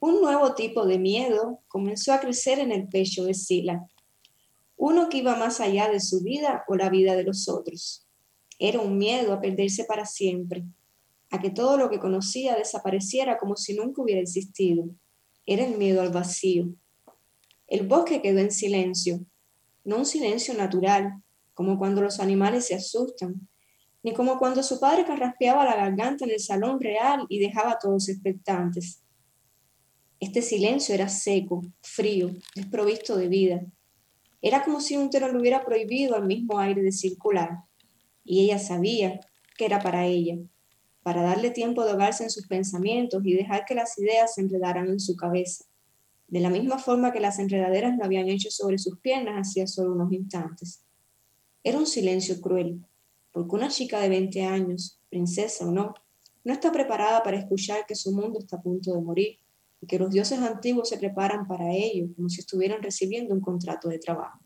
Un nuevo tipo de miedo comenzó a crecer en el pecho de Sila, uno que iba más allá de su vida o la vida de los otros. Era un miedo a perderse para siempre, a que todo lo que conocía desapareciera como si nunca hubiera existido. Era el miedo al vacío. El bosque quedó en silencio, no un silencio natural, como cuando los animales se asustan, ni como cuando su padre carraspeaba la garganta en el salón real y dejaba a todos expectantes. Este silencio era seco, frío, desprovisto de vida. Era como si un tero le hubiera prohibido al mismo aire de circular. Y ella sabía que era para ella, para darle tiempo de ahogarse en sus pensamientos y dejar que las ideas se enredaran en su cabeza, de la misma forma que las enredaderas lo habían hecho sobre sus piernas hacía solo unos instantes. Era un silencio cruel, porque una chica de 20 años, princesa o no, no está preparada para escuchar que su mundo está a punto de morir y que los dioses antiguos se preparan para ello, como si estuvieran recibiendo un contrato de trabajo.